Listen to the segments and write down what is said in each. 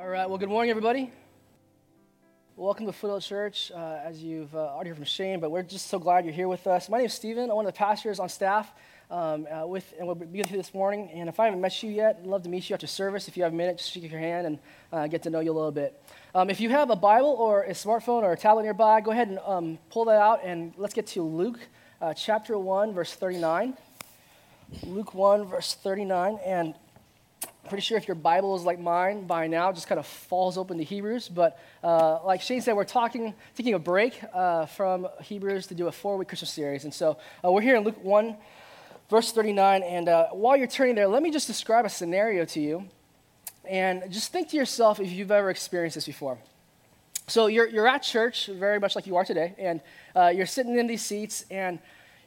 All right, well, good morning, everybody. Welcome to Foothill Church. Uh, as you've uh, already heard from Shane, but we're just so glad you're here with us. My name is Stephen. I'm one of the pastors on staff um, uh, with, and we'll be with you this morning. And if I haven't met you yet, I'd love to meet you after service. If you have a minute, just shake your hand and uh, get to know you a little bit. Um, if you have a Bible or a smartphone or a tablet nearby, go ahead and um, pull that out and let's get to Luke uh, chapter 1, verse 39. Luke 1, verse 39. And pretty sure if your Bible is like mine by now, just kind of falls open to Hebrews. But uh, like Shane said, we're talking, taking a break uh, from Hebrews to do a four week Christmas series. And so uh, we're here in Luke 1, verse 39. And uh, while you're turning there, let me just describe a scenario to you. And just think to yourself if you've ever experienced this before. So you're, you're at church, very much like you are today, and uh, you're sitting in these seats, and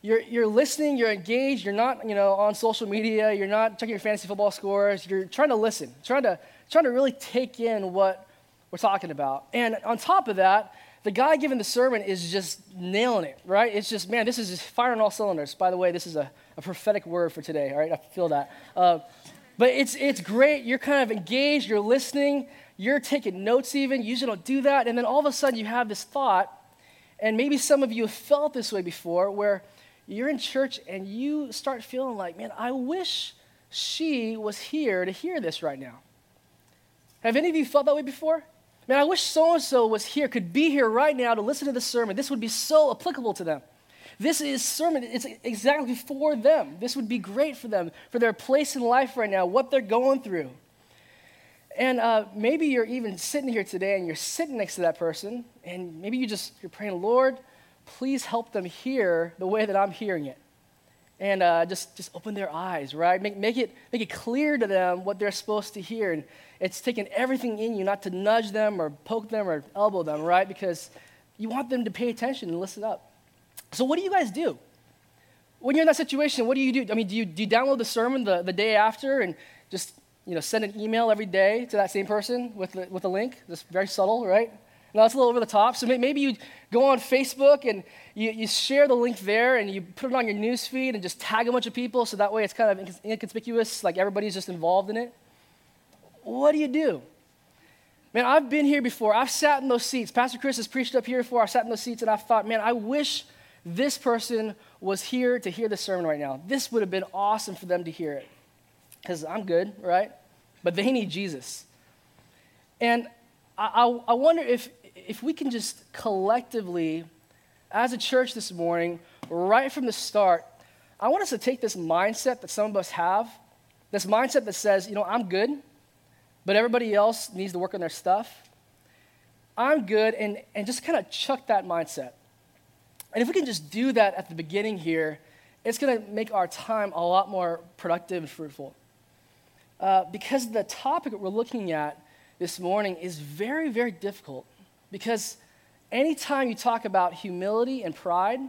you're, you're listening, you're engaged, you're not, you know, on social media, you're not checking your fantasy football scores, you're trying to listen, trying to, trying to really take in what we're talking about. And on top of that, the guy giving the sermon is just nailing it, right? It's just, man, this is just firing all cylinders. By the way, this is a, a prophetic word for today, all right? I feel that. Uh, but it's, it's great. You're kind of engaged, you're listening, you're taking notes even. You usually don't do that. And then all of a sudden you have this thought, and maybe some of you have felt this way before, where you're in church and you start feeling like, man, I wish she was here to hear this right now. Have any of you felt that way before? Man, I wish so and so was here, could be here right now to listen to the sermon. This would be so applicable to them. This is sermon, it's exactly for them. This would be great for them, for their place in life right now, what they're going through. And uh, maybe you're even sitting here today and you're sitting next to that person, and maybe you just, you're praying, Lord, please help them hear the way that I'm hearing it. And uh, just, just open their eyes, right? Make, make, it, make it clear to them what they're supposed to hear. And it's taking everything in you not to nudge them or poke them or elbow them, right? Because you want them to pay attention and listen up. So, what do you guys do? When you're in that situation, what do you do? I mean, do you, do you download the sermon the, the day after and just you know, send an email every day to that same person with, the, with a link? Just very subtle, right? Now, that's a little over the top. So maybe you go on Facebook and you, you share the link there and you put it on your news feed and just tag a bunch of people so that way it's kind of inconspicuous, like everybody's just involved in it. What do you do? Man, I've been here before. I've sat in those seats. Pastor Chris has preached up here before. I've sat in those seats and I've thought, man, I wish this person was here to hear the sermon right now. This would have been awesome for them to hear it. Because I'm good, right? But they need Jesus. And I, I, I wonder if if we can just collectively, as a church this morning, right from the start, I want us to take this mindset that some of us have, this mindset that says, you know, I'm good, but everybody else needs to work on their stuff. I'm good, and, and just kind of chuck that mindset. And if we can just do that at the beginning here, it's going to make our time a lot more productive and fruitful. Uh, because the topic that we're looking at this morning is very, very difficult. Because anytime you talk about humility and pride,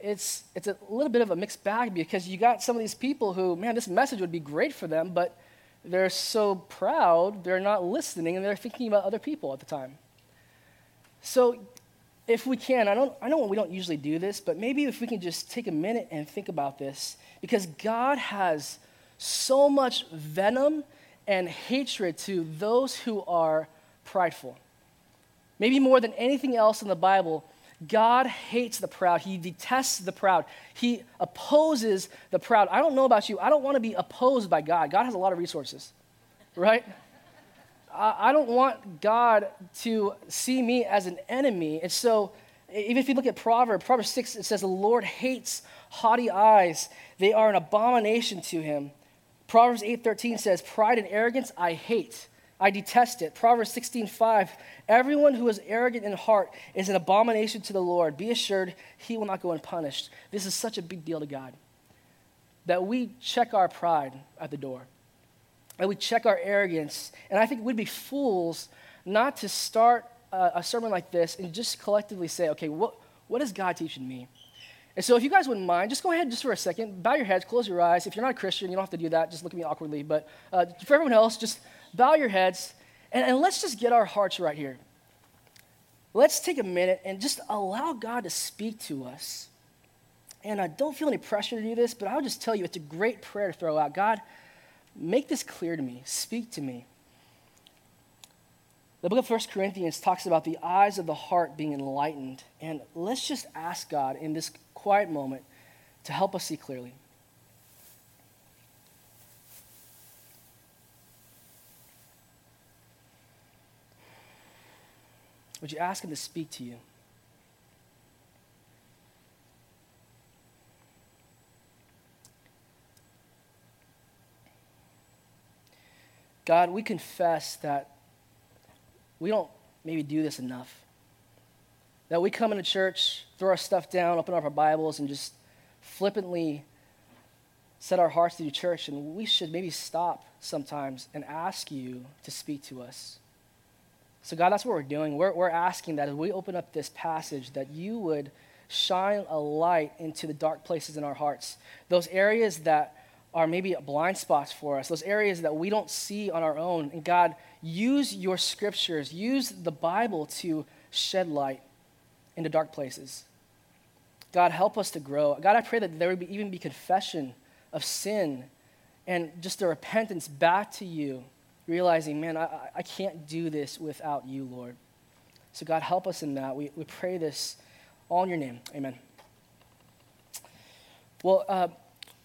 it's, it's a little bit of a mixed bag because you got some of these people who, man, this message would be great for them, but they're so proud, they're not listening, and they're thinking about other people at the time. So, if we can, I, don't, I know we don't usually do this, but maybe if we can just take a minute and think about this, because God has so much venom and hatred to those who are prideful. Maybe more than anything else in the Bible, God hates the proud. He detests the proud. He opposes the proud. I don't know about you. I don't want to be opposed by God. God has a lot of resources, right? I don't want God to see me as an enemy. And so, even if you look at Proverbs, Proverbs 6, it says, The Lord hates haughty eyes, they are an abomination to him. Proverbs 8:13 says, Pride and arrogance I hate. I detest it. Proverbs 16:5 Everyone who is arrogant in heart is an abomination to the Lord. Be assured he will not go unpunished. This is such a big deal to God. That we check our pride at the door. That we check our arrogance. And I think we'd be fools not to start a, a sermon like this and just collectively say, okay, what, what is God teaching me? And so, if you guys wouldn't mind, just go ahead just for a second, bow your heads, close your eyes. If you're not a Christian, you don't have to do that. Just look at me awkwardly. But uh, for everyone else, just bow your heads, and, and let's just get our hearts right here. Let's take a minute and just allow God to speak to us. And I don't feel any pressure to do this, but I'll just tell you it's a great prayer to throw out. God, make this clear to me, speak to me. The book of 1 Corinthians talks about the eyes of the heart being enlightened. And let's just ask God in this quiet moment to help us see clearly. Would you ask Him to speak to you? God, we confess that we don't maybe do this enough. That we come into church, throw our stuff down, open up our Bibles, and just flippantly set our hearts to do church. And we should maybe stop sometimes and ask you to speak to us. So, God, that's what we're doing. We're, we're asking that as we open up this passage, that you would shine a light into the dark places in our hearts, those areas that are maybe blind spots for us, those areas that we don't see on our own. And God, use your scriptures, use the Bible to shed light into dark places. God, help us to grow. God, I pray that there would be, even be confession of sin and just a repentance back to you, realizing, man, I, I can't do this without you, Lord. So, God, help us in that. We, we pray this all in your name. Amen. Well, uh,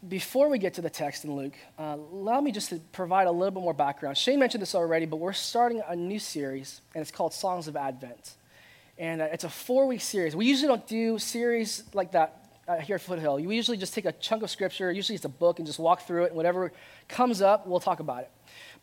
before we get to the text in Luke, uh, allow me just to provide a little bit more background. Shane mentioned this already, but we're starting a new series, and it's called Songs of Advent. And uh, it's a four week series. We usually don't do series like that uh, here at Foothill. We usually just take a chunk of scripture, usually it's a book, and just walk through it, and whatever comes up, we'll talk about it.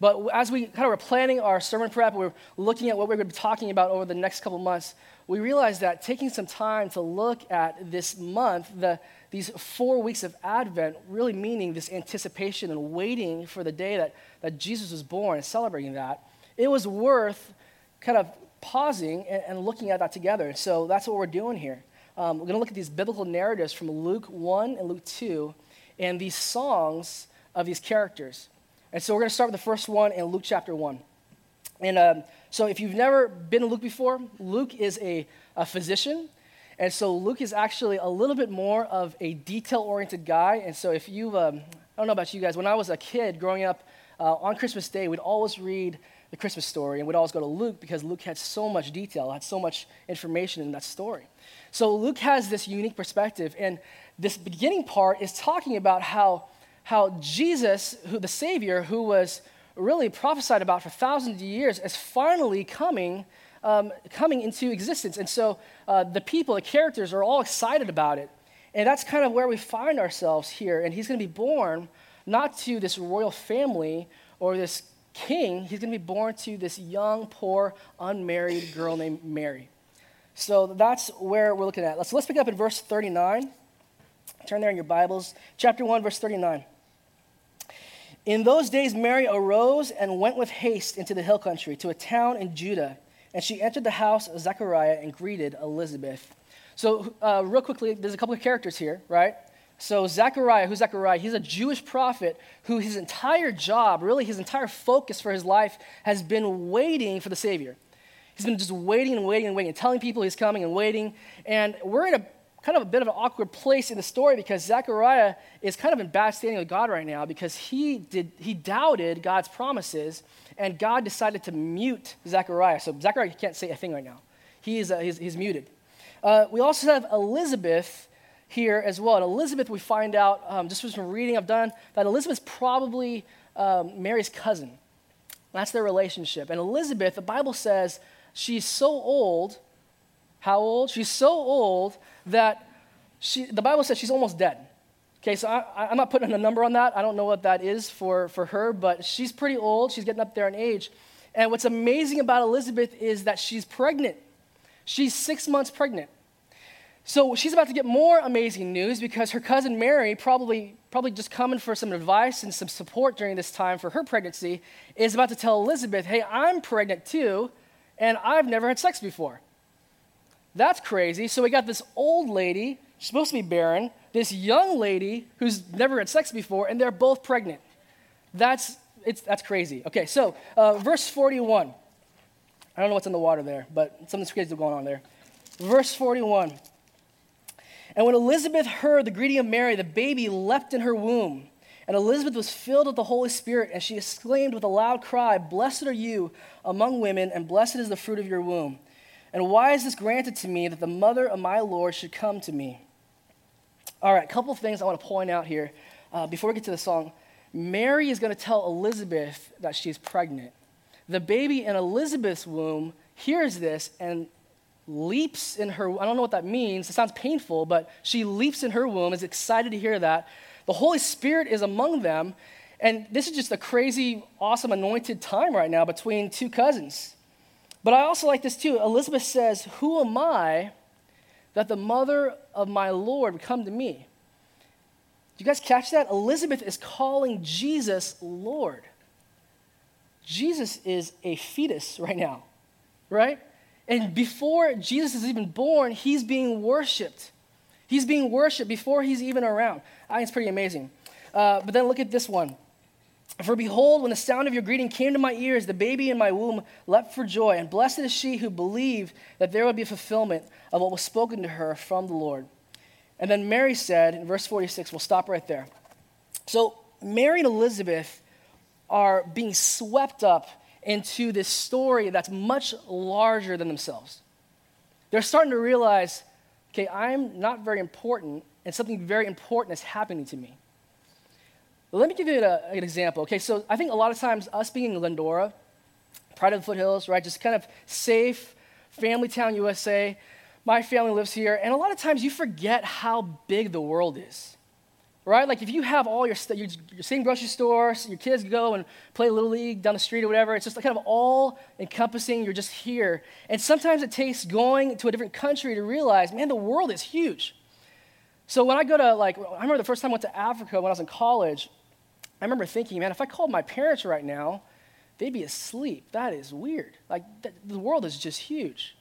But as we kind of were planning our sermon prep, we are looking at what we're going to be talking about over the next couple months, we realized that taking some time to look at this month, the, these four weeks of Advent, really meaning this anticipation and waiting for the day that, that Jesus was born and celebrating that, it was worth kind of pausing and, and looking at that together. So that's what we're doing here. Um, we're going to look at these biblical narratives from Luke 1 and Luke 2 and these songs of these characters. And so we're going to start with the first one in Luke chapter 1. And um, so if you've never been to Luke before, Luke is a, a physician. And so Luke is actually a little bit more of a detail oriented guy. And so if you, um, I don't know about you guys, when I was a kid growing up uh, on Christmas Day, we'd always read the Christmas story and we'd always go to Luke because Luke had so much detail, had so much information in that story. So Luke has this unique perspective. And this beginning part is talking about how, how Jesus, who, the Savior, who was really prophesied about for thousands of years, is finally coming um, coming into existence. And so uh, the people, the characters are all excited about it. And that's kind of where we find ourselves here. And he's going to be born not to this royal family or this king, he's going to be born to this young, poor, unmarried girl named Mary. So that's where we're looking at. So let's pick up in verse 39. Turn there in your Bibles. Chapter 1, verse 39. In those days, Mary arose and went with haste into the hill country to a town in Judah and she entered the house of Zechariah and greeted Elizabeth. So, uh, real quickly, there's a couple of characters here, right? So, Zechariah, who's Zechariah? He's a Jewish prophet who his entire job, really his entire focus for his life, has been waiting for the Savior. He's been just waiting and waiting and waiting, and telling people he's coming and waiting. And we're in a kind of a bit of an awkward place in the story because Zechariah is kind of in bad standing with God right now because he, did, he doubted God's promises and God decided to mute Zechariah. So Zechariah can't say a thing right now. He is, uh, he's, he's, muted. Uh, we also have Elizabeth here as well. And Elizabeth, we find out, um, just from reading I've done, that Elizabeth's probably um, Mary's cousin. That's their relationship. And Elizabeth, the Bible says she's so old. How old? She's so old that she, the Bible says she's almost dead. Okay, so I, am not putting a number on that. I don't know what that is for, for her, but she's pretty old. She's getting up there in age. And what's amazing about Elizabeth is that she's pregnant. She's six months pregnant. So she's about to get more amazing news because her cousin Mary, probably, probably just coming for some advice and some support during this time for her pregnancy, is about to tell Elizabeth, hey, I'm pregnant too, and I've never had sex before. That's crazy. So we got this old lady, she's supposed to be barren, this young lady who's never had sex before, and they're both pregnant. That's, it's, that's crazy. Okay, so uh, verse 41. I don't know what's in the water there, but something's crazy going on there. Verse 41. And when Elizabeth heard the greeting of Mary, the baby leapt in her womb. And Elizabeth was filled with the Holy Spirit, and she exclaimed with a loud cry, Blessed are you among women, and blessed is the fruit of your womb. And why is this granted to me that the mother of my Lord should come to me? All right, a couple of things I want to point out here uh, before we get to the song. Mary is going to tell Elizabeth that she's pregnant. The baby in Elizabeth's womb hears this and leaps in her. I don't know what that means. It sounds painful, but she leaps in her womb, is excited to hear that. The Holy Spirit is among them. And this is just a crazy, awesome, anointed time right now between two cousins. But I also like this too. Elizabeth says, Who am I that the mother of my Lord would come to me? Do you guys catch that? Elizabeth is calling Jesus Lord. Jesus is a fetus right now, right? And before Jesus is even born, he's being worshiped. He's being worshiped before he's even around. I think it's pretty amazing. Uh, but then look at this one. For behold, when the sound of your greeting came to my ears, the baby in my womb leapt for joy, and blessed is she who believed that there would be a fulfillment of what was spoken to her from the Lord. And then Mary said, in verse 46, we'll stop right there. So Mary and Elizabeth are being swept up into this story that's much larger than themselves. They're starting to realize okay, I'm not very important, and something very important is happening to me. Let me give you a, an example. Okay, so I think a lot of times us being in Glendora, Pride of the Foothills, right, just kind of safe, family town USA, my family lives here, and a lot of times you forget how big the world is right? Like if you have all your stuff, you're, you're same grocery store, so your kids go and play Little League down the street or whatever. It's just kind of all encompassing. You're just here. And sometimes it takes going to a different country to realize, man, the world is huge. So when I go to, like, I remember the first time I went to Africa when I was in college, I remember thinking, man, if I called my parents right now, they'd be asleep. That is weird. Like, the world is just huge.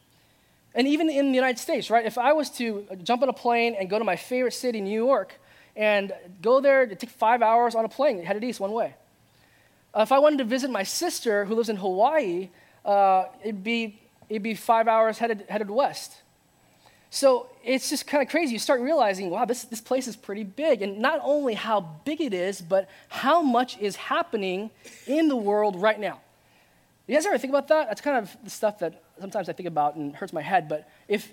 And even in the United States, right? If I was to jump on a plane and go to my favorite city, New York, and go there. It take five hours on a plane, headed east one way. Uh, if I wanted to visit my sister who lives in Hawaii, uh, it'd, be, it'd be five hours headed, headed west. So it's just kind of crazy. You start realizing, wow, this, this place is pretty big. And not only how big it is, but how much is happening in the world right now. You guys ever think about that? That's kind of the stuff that sometimes I think about and hurts my head. But if,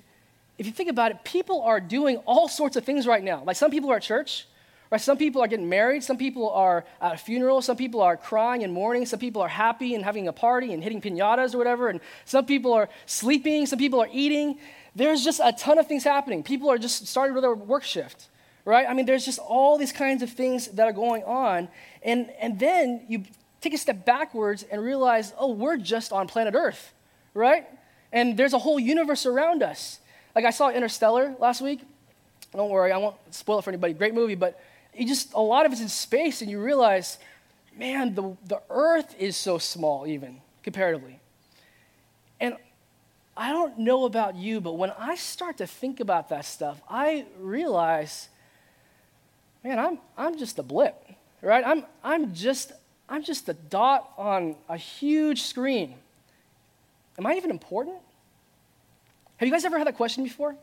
if you think about it, people are doing all sorts of things right now. Like some people are at church, right? Some people are getting married. Some people are at a funeral. Some people are crying and mourning. Some people are happy and having a party and hitting pinatas or whatever. And some people are sleeping. Some people are eating. There's just a ton of things happening. People are just starting with their work shift, right? I mean, there's just all these kinds of things that are going on. And, and then you take a step backwards and realize, oh, we're just on planet Earth, right? And there's a whole universe around us. Like I saw Interstellar last week. Don't worry, I won't spoil it for anybody. Great movie, but you just a lot of it's in space, and you realize, man, the, the Earth is so small, even comparatively. And I don't know about you, but when I start to think about that stuff, I realize, man, I'm, I'm just a blip, right? I'm, I'm, just, I'm just a dot on a huge screen. Am I even important? Have you guys ever had that question before?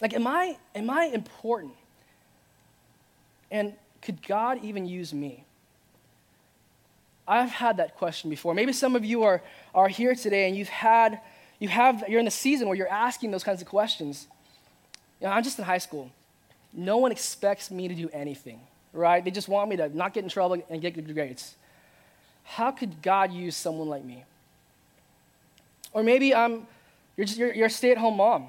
Like, am I, am I important? And could God even use me? I've had that question before. Maybe some of you are, are here today and you've had, you have, you're in the season where you're asking those kinds of questions. You know, I'm just in high school. No one expects me to do anything, right? They just want me to not get in trouble and get good grades. How could God use someone like me? Or maybe I'm you're, just, you're, you're a stay at home mom,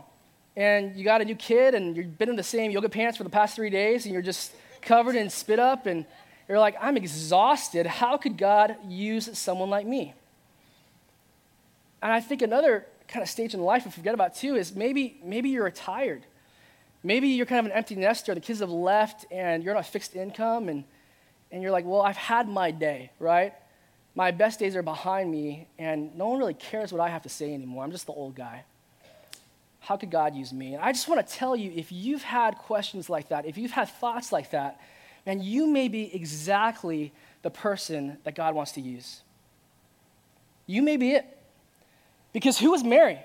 and you got a new kid, and you've been in the same yoga pants for the past three days, and you're just covered in spit up, and you're like, I'm exhausted. How could God use someone like me? And I think another kind of stage in life we forget about too is maybe, maybe you're retired. Maybe you're kind of an empty nester, the kids have left, and you're on a fixed income, and, and you're like, well, I've had my day, right? My best days are behind me, and no one really cares what I have to say anymore. I'm just the old guy. How could God use me? And I just want to tell you if you've had questions like that, if you've had thoughts like that, man, you may be exactly the person that God wants to use. You may be it. Because who was Mary?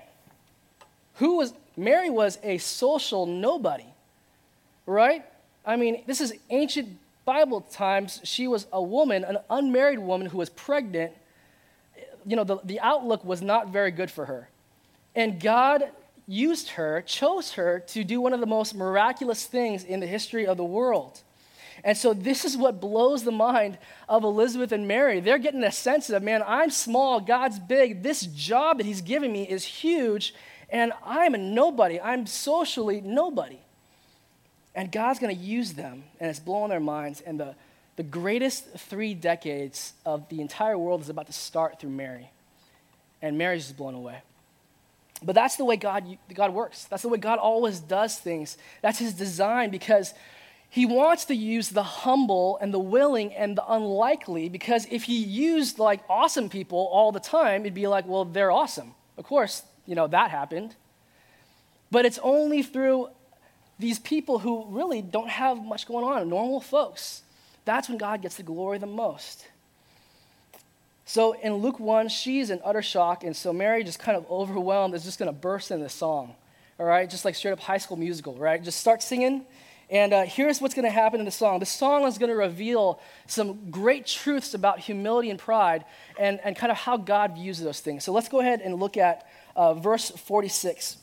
Who was Mary was a social nobody. Right? I mean, this is ancient Bible times, she was a woman, an unmarried woman who was pregnant. You know, the, the outlook was not very good for her. And God used her, chose her to do one of the most miraculous things in the history of the world. And so this is what blows the mind of Elizabeth and Mary. They're getting a sense of, man, I'm small, God's big. This job that he's giving me is huge, and I'm a nobody. I'm socially nobody. And God's going to use them, and it's blowing their minds. And the, the greatest three decades of the entire world is about to start through Mary. And Mary's just blown away. But that's the way God, God works. That's the way God always does things. That's his design because he wants to use the humble and the willing and the unlikely because if he used like awesome people all the time, it'd be like, well, they're awesome. Of course, you know, that happened. But it's only through these people who really don't have much going on, normal folks. That's when God gets the glory the most. So in Luke 1, she's in utter shock, and so Mary, just kind of overwhelmed, is just going to burst into song. All right, just like straight up high school musical, right? Just start singing, and uh, here's what's going to happen in the song. The song is going to reveal some great truths about humility and pride and, and kind of how God views those things. So let's go ahead and look at uh, verse 46.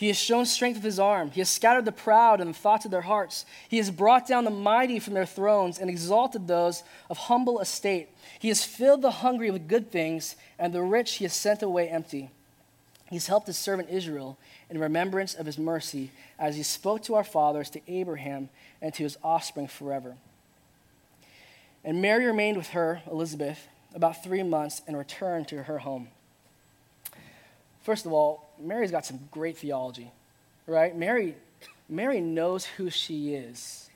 He has shown strength with his arm. He has scattered the proud in the thoughts of their hearts. He has brought down the mighty from their thrones and exalted those of humble estate. He has filled the hungry with good things, and the rich he has sent away empty. He has helped his servant Israel in remembrance of his mercy, as he spoke to our fathers, to Abraham, and to his offspring forever. And Mary remained with her, Elizabeth, about three months and returned to her home. First of all, Mary's got some great theology, right? Mary, Mary knows who she is.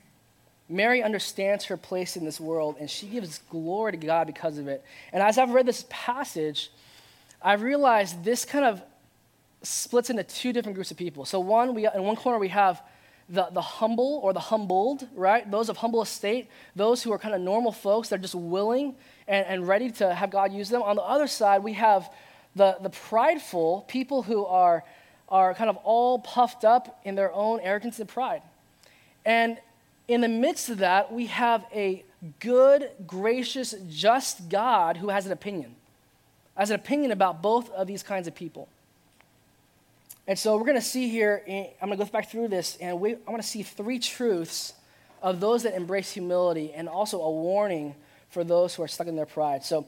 Mary understands her place in this world, and she gives glory to God because of it. And as I've read this passage, I've realized this kind of splits into two different groups of people. So, one, we, in one corner, we have the, the humble or the humbled, right? Those of humble estate, those who are kind of normal folks, they're just willing and, and ready to have God use them. On the other side, we have the, the prideful, people who are, are kind of all puffed up in their own arrogance and pride. And in the midst of that, we have a good, gracious, just God who has an opinion, has an opinion about both of these kinds of people. And so we're going to see here, I'm going to go back through this, and we, I want to see three truths of those that embrace humility and also a warning for those who are stuck in their pride. So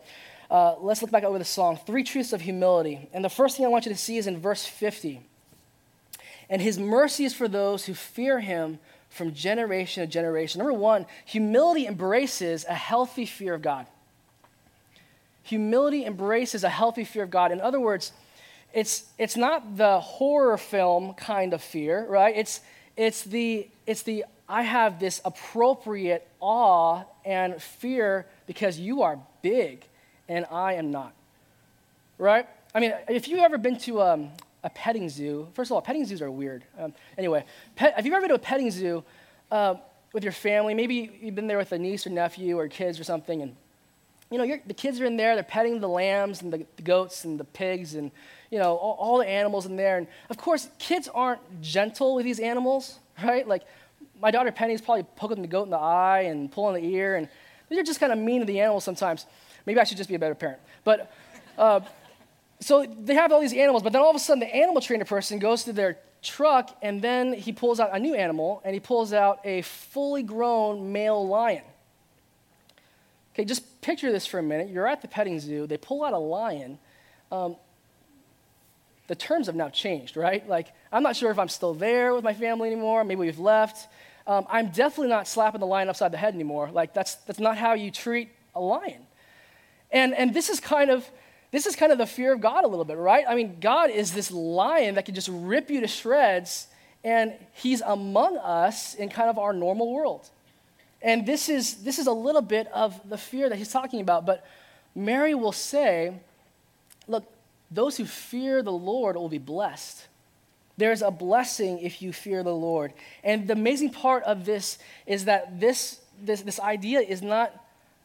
uh, let's look back over the song Three Truths of Humility. And the first thing I want you to see is in verse 50. And his mercy is for those who fear him from generation to generation. Number one, humility embraces a healthy fear of God. Humility embraces a healthy fear of God. In other words, it's, it's not the horror film kind of fear, right? It's, it's, the, it's the I have this appropriate awe and fear because you are big and I am not, right? I mean, if you've ever been to um, a petting zoo, first of all, petting zoos are weird. Um, anyway, pet, if you've ever been to a petting zoo uh, with your family, maybe you've been there with a niece or nephew or kids or something, and you know, the kids are in there, they're petting the lambs and the, the goats and the pigs and you know, all, all, the animals in there. And of course, kids aren't gentle with these animals, right? Like my daughter Penny's probably poking the goat in the eye and pulling the ear, and they're just kind of mean to the animals sometimes. Maybe I should just be a better parent. But uh, so they have all these animals, but then all of a sudden the animal trainer person goes to their truck and then he pulls out a new animal and he pulls out a fully grown male lion. Okay, just picture this for a minute. You're at the petting zoo, they pull out a lion. Um, the terms have now changed, right? Like, I'm not sure if I'm still there with my family anymore. Maybe we've left. Um, I'm definitely not slapping the lion upside the head anymore. Like, that's, that's not how you treat a lion. And, and this is kind of this is kind of the fear of God a little bit, right? I mean, God is this lion that can just rip you to shreds, and he's among us in kind of our normal world. And this is this is a little bit of the fear that he's talking about. But Mary will say, look, those who fear the Lord will be blessed. There's a blessing if you fear the Lord. And the amazing part of this is that this, this, this idea is not,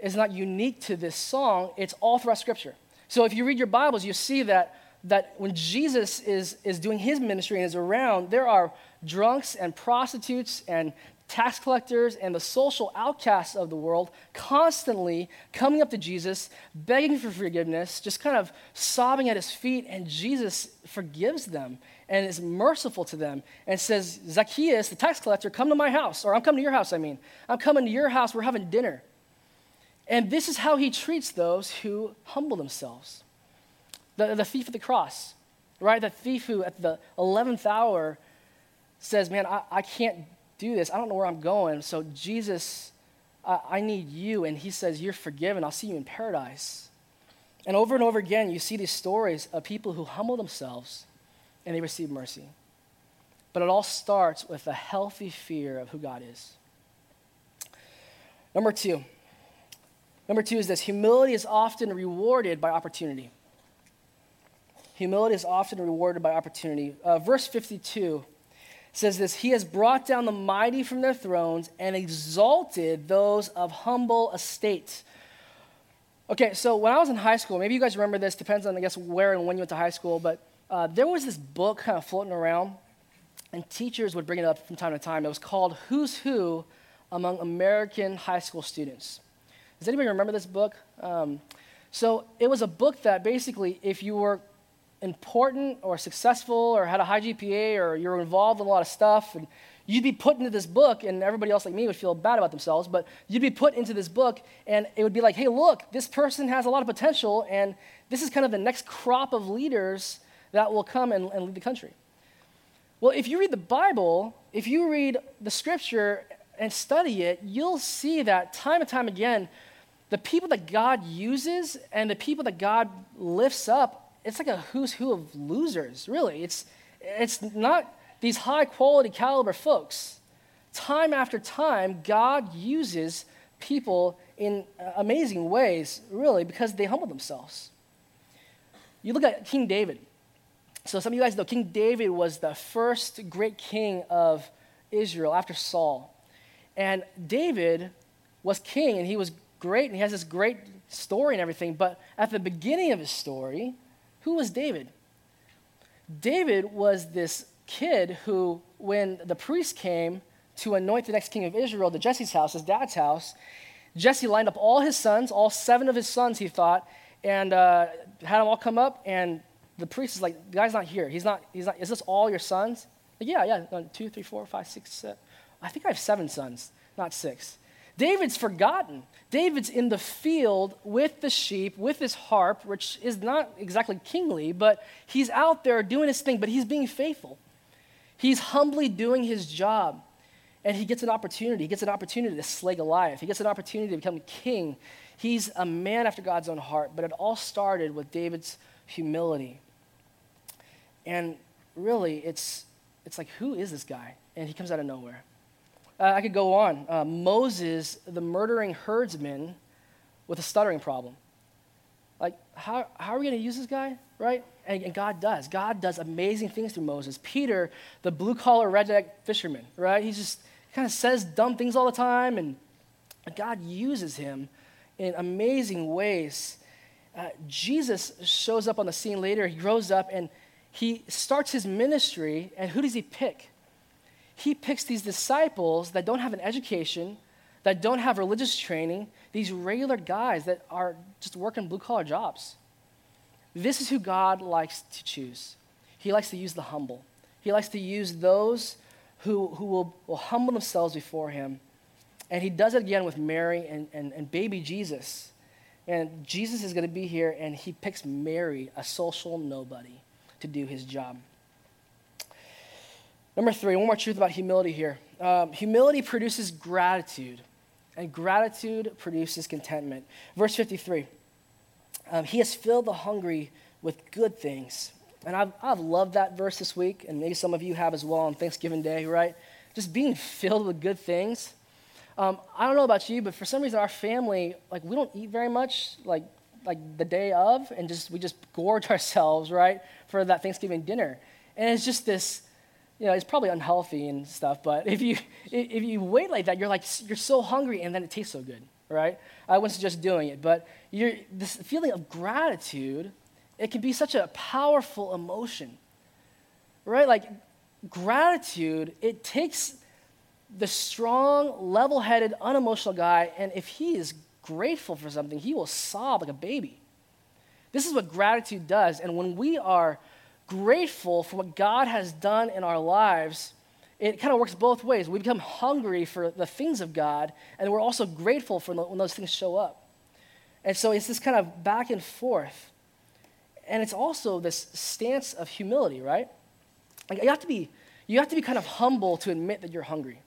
is not unique to this song, it's all throughout Scripture. So if you read your Bibles, you see that, that when Jesus is, is doing his ministry and is around, there are drunks and prostitutes and tax collectors and the social outcasts of the world constantly coming up to Jesus, begging for forgiveness, just kind of sobbing at his feet, and Jesus forgives them and is merciful to them and says, Zacchaeus, the tax collector, come to my house, or I'm coming to your house, I mean. I'm coming to your house, we're having dinner. And this is how he treats those who humble themselves. The, the thief at the cross, right? The thief who at the 11th hour says, Man, I, I can't do this. I don't know where I'm going. So, Jesus, I, I need you. And he says, You're forgiven. I'll see you in paradise. And over and over again, you see these stories of people who humble themselves and they receive mercy. But it all starts with a healthy fear of who God is. Number two. Number two is this humility is often rewarded by opportunity. Humility is often rewarded by opportunity. Uh, verse 52 says this He has brought down the mighty from their thrones and exalted those of humble estate. Okay, so when I was in high school, maybe you guys remember this, depends on, I guess, where and when you went to high school, but uh, there was this book kind of floating around, and teachers would bring it up from time to time. It was called Who's Who Among American High School Students. Does anybody remember this book? Um, so it was a book that basically, if you were important or successful or had a high GPA or you're involved in a lot of stuff, and you'd be put into this book, and everybody else like me would feel bad about themselves, but you'd be put into this book, and it would be like, hey, look, this person has a lot of potential, and this is kind of the next crop of leaders that will come and, and lead the country. Well, if you read the Bible, if you read the scripture and study it, you'll see that time and time again, the people that God uses and the people that God lifts up it's like a who's who of losers, really. It's, it's not these high quality caliber folks. Time after time, God uses people in amazing ways, really, because they humble themselves. You look at King David. So, some of you guys know King David was the first great king of Israel after Saul. And David was king, and he was great, and he has this great story and everything. But at the beginning of his story, who was David? David was this kid who, when the priest came to anoint the next king of Israel to Jesse's house, his dad's house, Jesse lined up all his sons, all seven of his sons, he thought, and uh, had them all come up. And the priest is like, the guy's not here. He's not, he's not, is this all your sons? Like, yeah, yeah, two, three, four, five, six, seven. I think I have seven sons, not six. David's forgotten. David's in the field with the sheep, with his harp, which is not exactly kingly, but he's out there doing his thing, but he's being faithful. He's humbly doing his job. And he gets an opportunity. He gets an opportunity to slay Goliath. He gets an opportunity to become king. He's a man after God's own heart. But it all started with David's humility. And really, it's, it's like, who is this guy? And he comes out of nowhere. Uh, I could go on. Uh, Moses, the murdering herdsman with a stuttering problem. Like, how, how are we going to use this guy, right? And, and, God does. God does amazing things through Moses. Peter, the blue collar redneck fisherman, right? He just kind of says dumb things all the time, and God uses him in amazing ways. Uh, Jesus shows up on the scene later. He grows up and he starts his ministry, and who does he pick? He picks these disciples that don't have an education, that don't have religious training, these regular guys that are just working blue collar jobs. This is who God likes to choose. He likes to use the humble. He likes to use those who, who will, will humble themselves before him. And he does it again with Mary and, and, and baby Jesus. And Jesus is going to be here, and he picks Mary, a social nobody, to do his job. Number three, one more truth about humility here. Um, humility produces gratitude, and gratitude produces contentment. Verse 53 um, He has filled the hungry with good things. And I've, I've loved that verse this week, and maybe some of you have as well on Thanksgiving Day, right? Just being filled with good things. Um, I don't know about you, but for some reason, our family, like, we don't eat very much. Like, like the day of and just we just gorge ourselves, right, for that Thanksgiving dinner. And it's just this, you know, it's probably unhealthy and stuff, but if you if you wait like that, you're like you're so hungry and then it tastes so good, right? I wouldn't suggest doing it, but you're, this feeling of gratitude, it can be such a powerful emotion, right? Like gratitude, it takes the strong, level headed, unemotional guy, and if he is grateful for something, he will sob like a baby. This is what gratitude does. And when we are grateful for what God has done in our lives, it kind of works both ways. We become hungry for the things of God, and we're also grateful for when those things show up. And so it's this kind of back and forth. And it's also this stance of humility, right? Like you have to be, you have to be kind of humble to admit that you're hungry.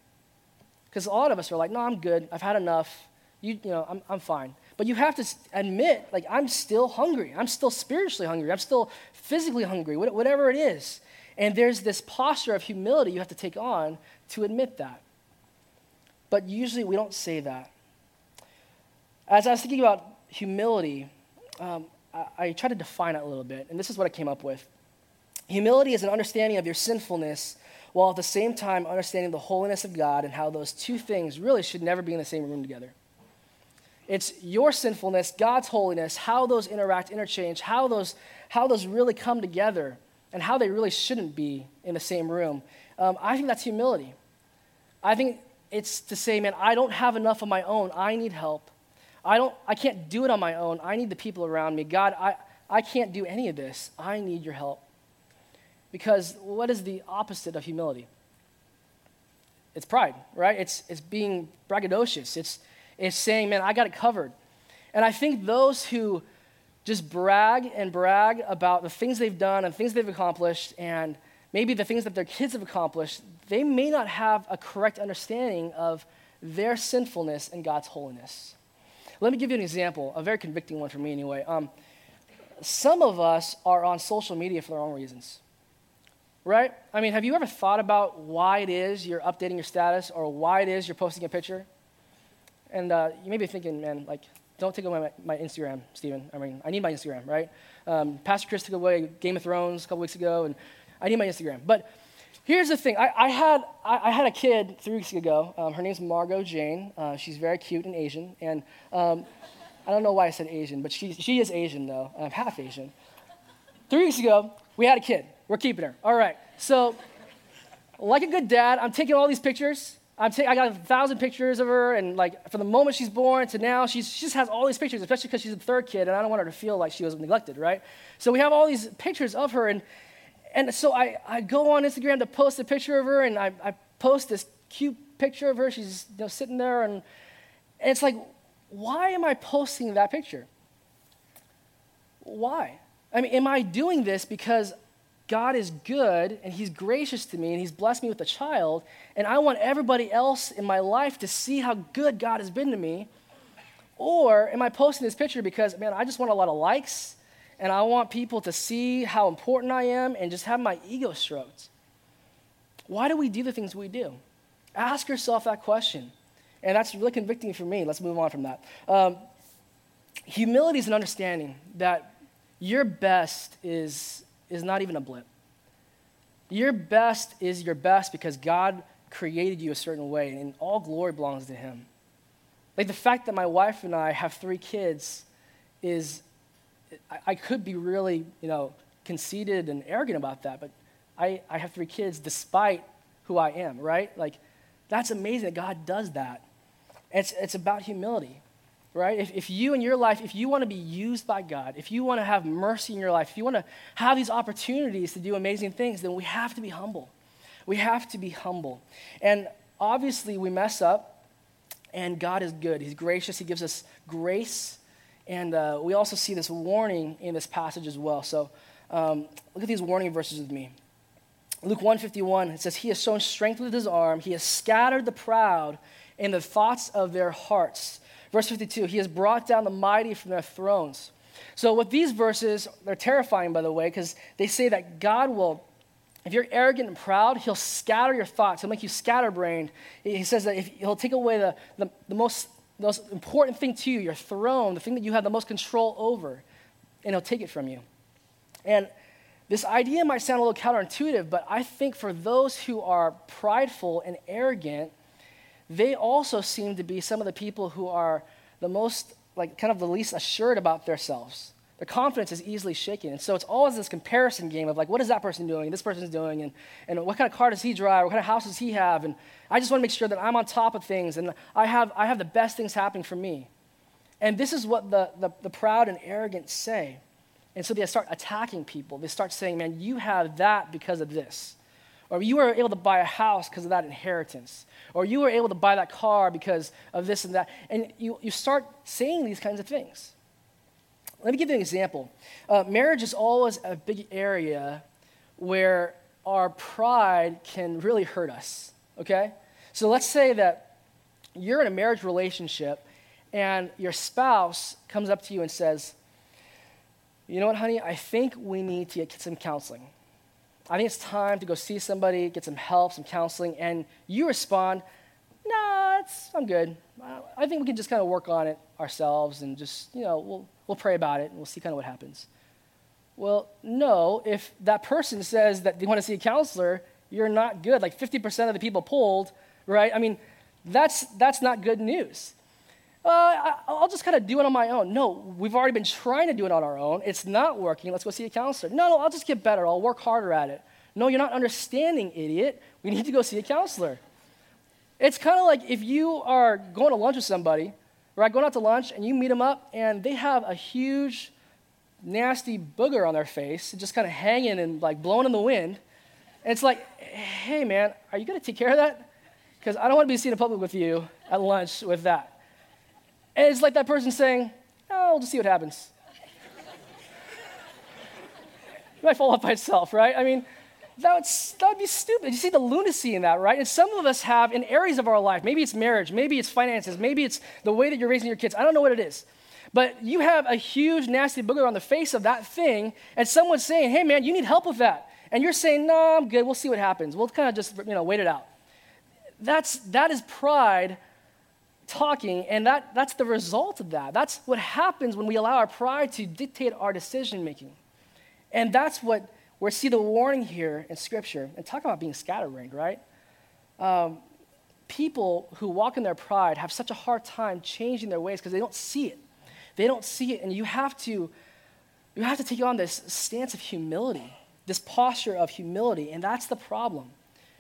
Because a lot of us are like, no, I'm good. I've had enough. You, you know, I'm, I'm fine. But you have to admit, like, I'm still hungry. I'm still spiritually hungry. I'm still physically hungry, whatever it is. And there's this posture of humility you have to take on to admit that. But usually we don't say that. As I was thinking about humility, um, I, I tried to define it a little bit, and this is what I came up with. Humility is an understanding of your sinfulness while at the same time understanding the holiness of God and how those two things really should never be in the same room together. It's your sinfulness, God's holiness, how those interact, interchange, how those, how those really come together, and how they really shouldn't be in the same room. Um, I think that's humility. I think it's to say, man, I don't have enough of my own. I need help. I, don't, I can't do it on my own. I need the people around me. God, I, I can't do any of this. I need your help. Because what is the opposite of humility? It's pride, right? It's, it's being braggadocious. It's, it's saying, man, I got it covered. And I think those who just brag and brag about the things they've done and things they've accomplished and maybe the things that their kids have accomplished, they may not have a correct understanding of their sinfulness and God's holiness. Let me give you an example, a very convicting one for me anyway. Um, some of us are on social media for the wrong reasons. Right? I mean, have you ever thought about why it is you're updating your status or why it is you're posting a picture? And uh, you may be thinking, man, like, don't take away my, my Instagram, Stephen. I mean, I need my Instagram, right? Um, Pastor Chris took away Game of Thrones a couple weeks ago, and I need my Instagram. But Here's the thing. I, I had, I, I, had a kid three weeks ago. Um, her name's Margot Jane. Uh, she's very cute and Asian. And um, I don't know why I said Asian, but she, she is Asian, though. I'm half Asian. Three weeks ago, we had a kid. We're keeping her. All right. So, like a good dad, I'm taking all these pictures. I'm ta- I got a thousand pictures of her, and like from the moment she's born to now, she's, she just has all these pictures, especially because she's the third kid, and I don't want her to feel like she was neglected, right? So we have all these pictures of her, and and so I, I go on Instagram to post a picture of her, and I, I post this cute picture of her. She's you know, sitting there, and, and it's like, why am I posting that picture? Why? I mean, am I doing this because God is good and He's gracious to me and He's blessed me with a child, and I want everybody else in my life to see how good God has been to me? Or am I posting this picture because, man, I just want a lot of likes and I want people to see how important I am and just have my ego stroked. Why do we do the things we do? Ask yourself that question. And that's really convicting for me. Let's move on from that. Um, humility is an understanding that your best is, is not even a blip. Your best is your best because God created you a certain way, and all glory belongs to Him. Like the fact that my wife and I have three kids is I, could be really, you know, conceited and arrogant about that, but I, I have three kids despite who I am, right? Like, that's amazing that God does that. It's, it's about humility, right? If, if you in your life, if you want to be used by God, if you want to have mercy in your life, if you want to have these opportunities to do amazing things, then we have to be humble. We have to be humble. And obviously, we mess up, and God is good. He's gracious, He gives us grace and uh, we also see this warning in this passage as well. So um, look at these warning verses with me. Luke 151, it says, He has shown strength with his arm. He has scattered the proud in the thoughts of their hearts. Verse 52, He has brought down the mighty from their thrones. So with these verses, they're terrifying, by the way, because they say that God will if you're arrogant and proud, he'll scatter your thoughts. He'll make you scatterbrained. He says that if, he'll take away the, the, the most the most important thing to you, your throne, the thing that you have the most control over, and he'll take it from you. And this idea might sound a little counterintuitive, but I think for those who are prideful and arrogant, they also seem to be some of the people who are the most, like, kind of the least assured about themselves. Their confidence is easily shaken. And so it's always this comparison game of, like, what is that person doing? This person's doing? And, and what kind of car does he drive? What kind of house does he have? And I just want to make sure that I'm on top of things and I have, I have the best things happening for me. And this is what the, the, the proud and arrogant say. And so they start attacking people. They start saying, man, you have that because of this. Or you were able to buy a house because of that inheritance. Or you were able to buy that car because of this and that. And you, you start saying these kinds of things. Let me give you an example. Uh, marriage is always a big area where our pride can really hurt us, okay? So let's say that you're in a marriage relationship and your spouse comes up to you and says, you know what, honey? I think we need to get some counseling. I think it's time to go see somebody, get some help, some counseling. And you respond, nah, it's, I'm good. I think we can just kind of work on it ourselves and just, you know, we'll, we'll pray about it and we'll see kind of what happens. Well, no, if that person says that they want to see a counselor, you're not good. Like 50% of the people polled, right? I mean, that's, that's not good news uh, I'll just kind of do it on my own. No, we've already been trying to do it on our own. It's not working. Let's go see a counselor. No, no, I'll just get better. I'll work harder at it. No, you're not understanding, idiot. We need to go see a counselor. It's kind of like if you are going to lunch with somebody, right? Going out to lunch and you meet them up and they have a huge, nasty booger on their face, just kind of hanging and like blowing in the wind. And it's like, hey, man, are you going to take care of that? Because I don't want to be seen in public with you at lunch with that. And it's like that person saying, oh, we'll just see what happens. it might fall off by itself, right? I mean, that would, that would be stupid. You see the lunacy in that, right? And some of us have in areas of our life, maybe it's marriage, maybe it's finances, maybe it's the way that you're raising your kids. I don't know what it is. But you have a huge, nasty booger on the face of that thing, and someone's saying, hey, man, you need help with that. And you're saying, no, I'm good. We'll see what happens. We'll kind of just, you know, wait it out. That's, that is pride talking, and that, that's the result of that. That's what happens when we allow our pride to dictate our decision making. And that's what we see the warning here in Scripture. And talk about being scatterbrained, right? Um, people who walk in their pride have such a hard time changing their ways because they don't see it. They don't see it, and you have to you have to take on this stance of humility, this posture of humility, and that's the problem.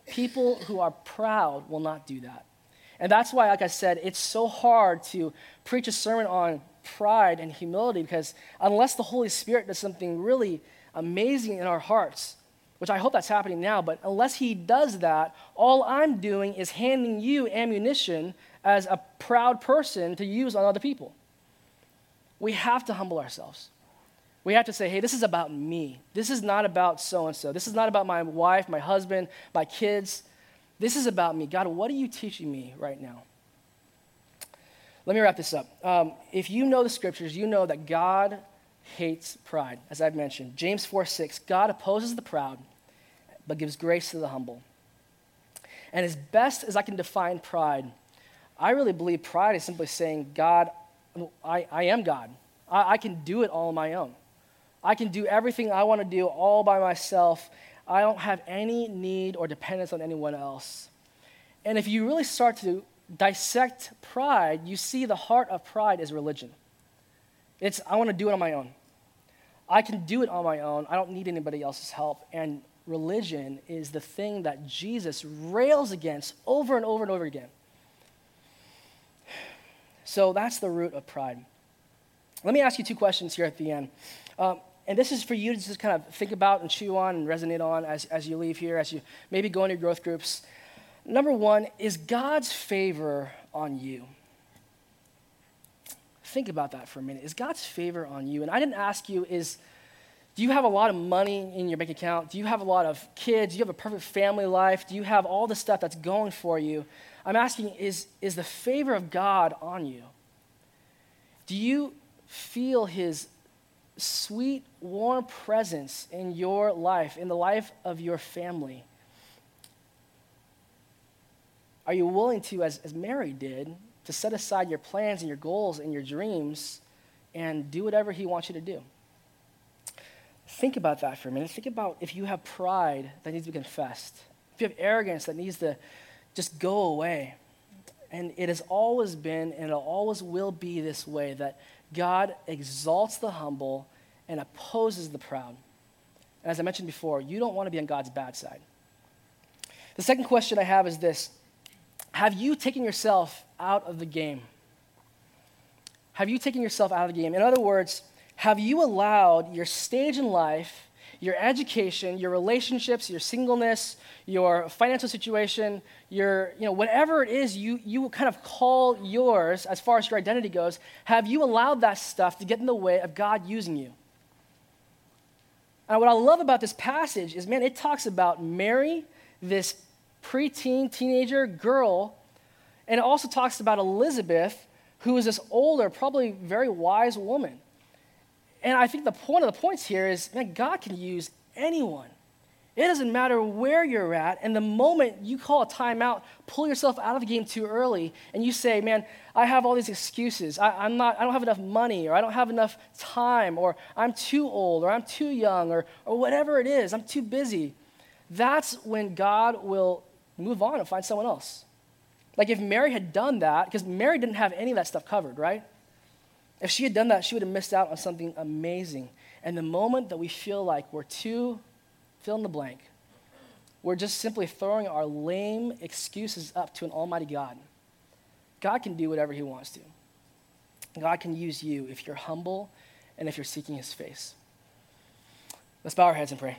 People who are proud will not do that. And that's why, like I said, it's so hard to preach a sermon on pride and humility because unless the Holy Spirit does something really amazing in our hearts, which I hope that's happening now, but unless He does that, all I'm doing is handing you ammunition as a proud person to use on other people. We have to humble ourselves. We have to say, hey, this is about me. This is not about so and so. This is not about my wife, my husband, my kids. This is about me. God, what are you teaching me right now? Let me wrap this up. Um, if you know the scriptures, you know that God hates pride, as I've mentioned. James 4 6, God opposes the proud, but gives grace to the humble. And as best as I can define pride, I really believe pride is simply saying, God, I, I am God. I, I can do it all on my own. I can do everything I want to do all by myself, I don't have any need or dependence on anyone else. And if you really start to dissect pride, you see the heart of pride is religion. It's, I want to do it on my own. I can do it on my own. I don't need anybody else's help. And religion is the thing that Jesus rails against over and over and over again. So that's the root of pride. Let me ask you two questions here at the end. Um, and this is for you to just kind of think about and chew on and resonate on as, as you leave here, as you maybe go into your growth groups. Number one is God's favor on you. Think about that for a minute. Is God's favor on you? And I didn't ask you, is do you have a lot of money in your bank account? Do you have a lot of kids? Do you have a perfect family life? Do you have all the stuff that's going for you? I'm asking, is, is the favor of God on you? Do you feel his sweet, warm presence in your life, in the life of your family? Are you willing to, as, as Mary did, to set aside your plans and your goals and your dreams and do whatever He wants you to do. Think about that for a minute. Think about if you have pride that needs to be confessed, if you have arrogance that needs to just go away. And it has always been and it always will be this way that God exalts the humble and opposes the proud. And as I mentioned before, you don't want to be on God's bad side. The second question I have is this Have you taken yourself out of the game? Have you taken yourself out of the game? In other words, have you allowed your stage in life, your education, your relationships, your singleness, your financial situation, your, you know, whatever it is you, you kind of call yours as far as your identity goes, have you allowed that stuff to get in the way of God using you? And what I love about this passage is, man, it talks about Mary, this preteen, teenager girl, and it also talks about Elizabeth, who is this older, probably very wise woman. And I think the point of the points here is, man, God can use anyone. It doesn't matter where you're at. And the moment you call a timeout, pull yourself out of the game too early, and you say, man, I have all these excuses. I, am not, I don't have enough money, or I don't have enough time, or I'm too old, or I'm too young, or, or whatever it is, I'm too busy. That's when God will move on and find someone else. Like if Mary had done that, because Mary didn't have any of that stuff covered, right? If she had done that, she would have missed out on something amazing. And the moment that we feel like we're too fill in the blank. We're just simply throwing our lame excuses up to an almighty God. God can do whatever he wants to. God can use you if you're humble and if you're seeking his face. Let's bow our heads and pray.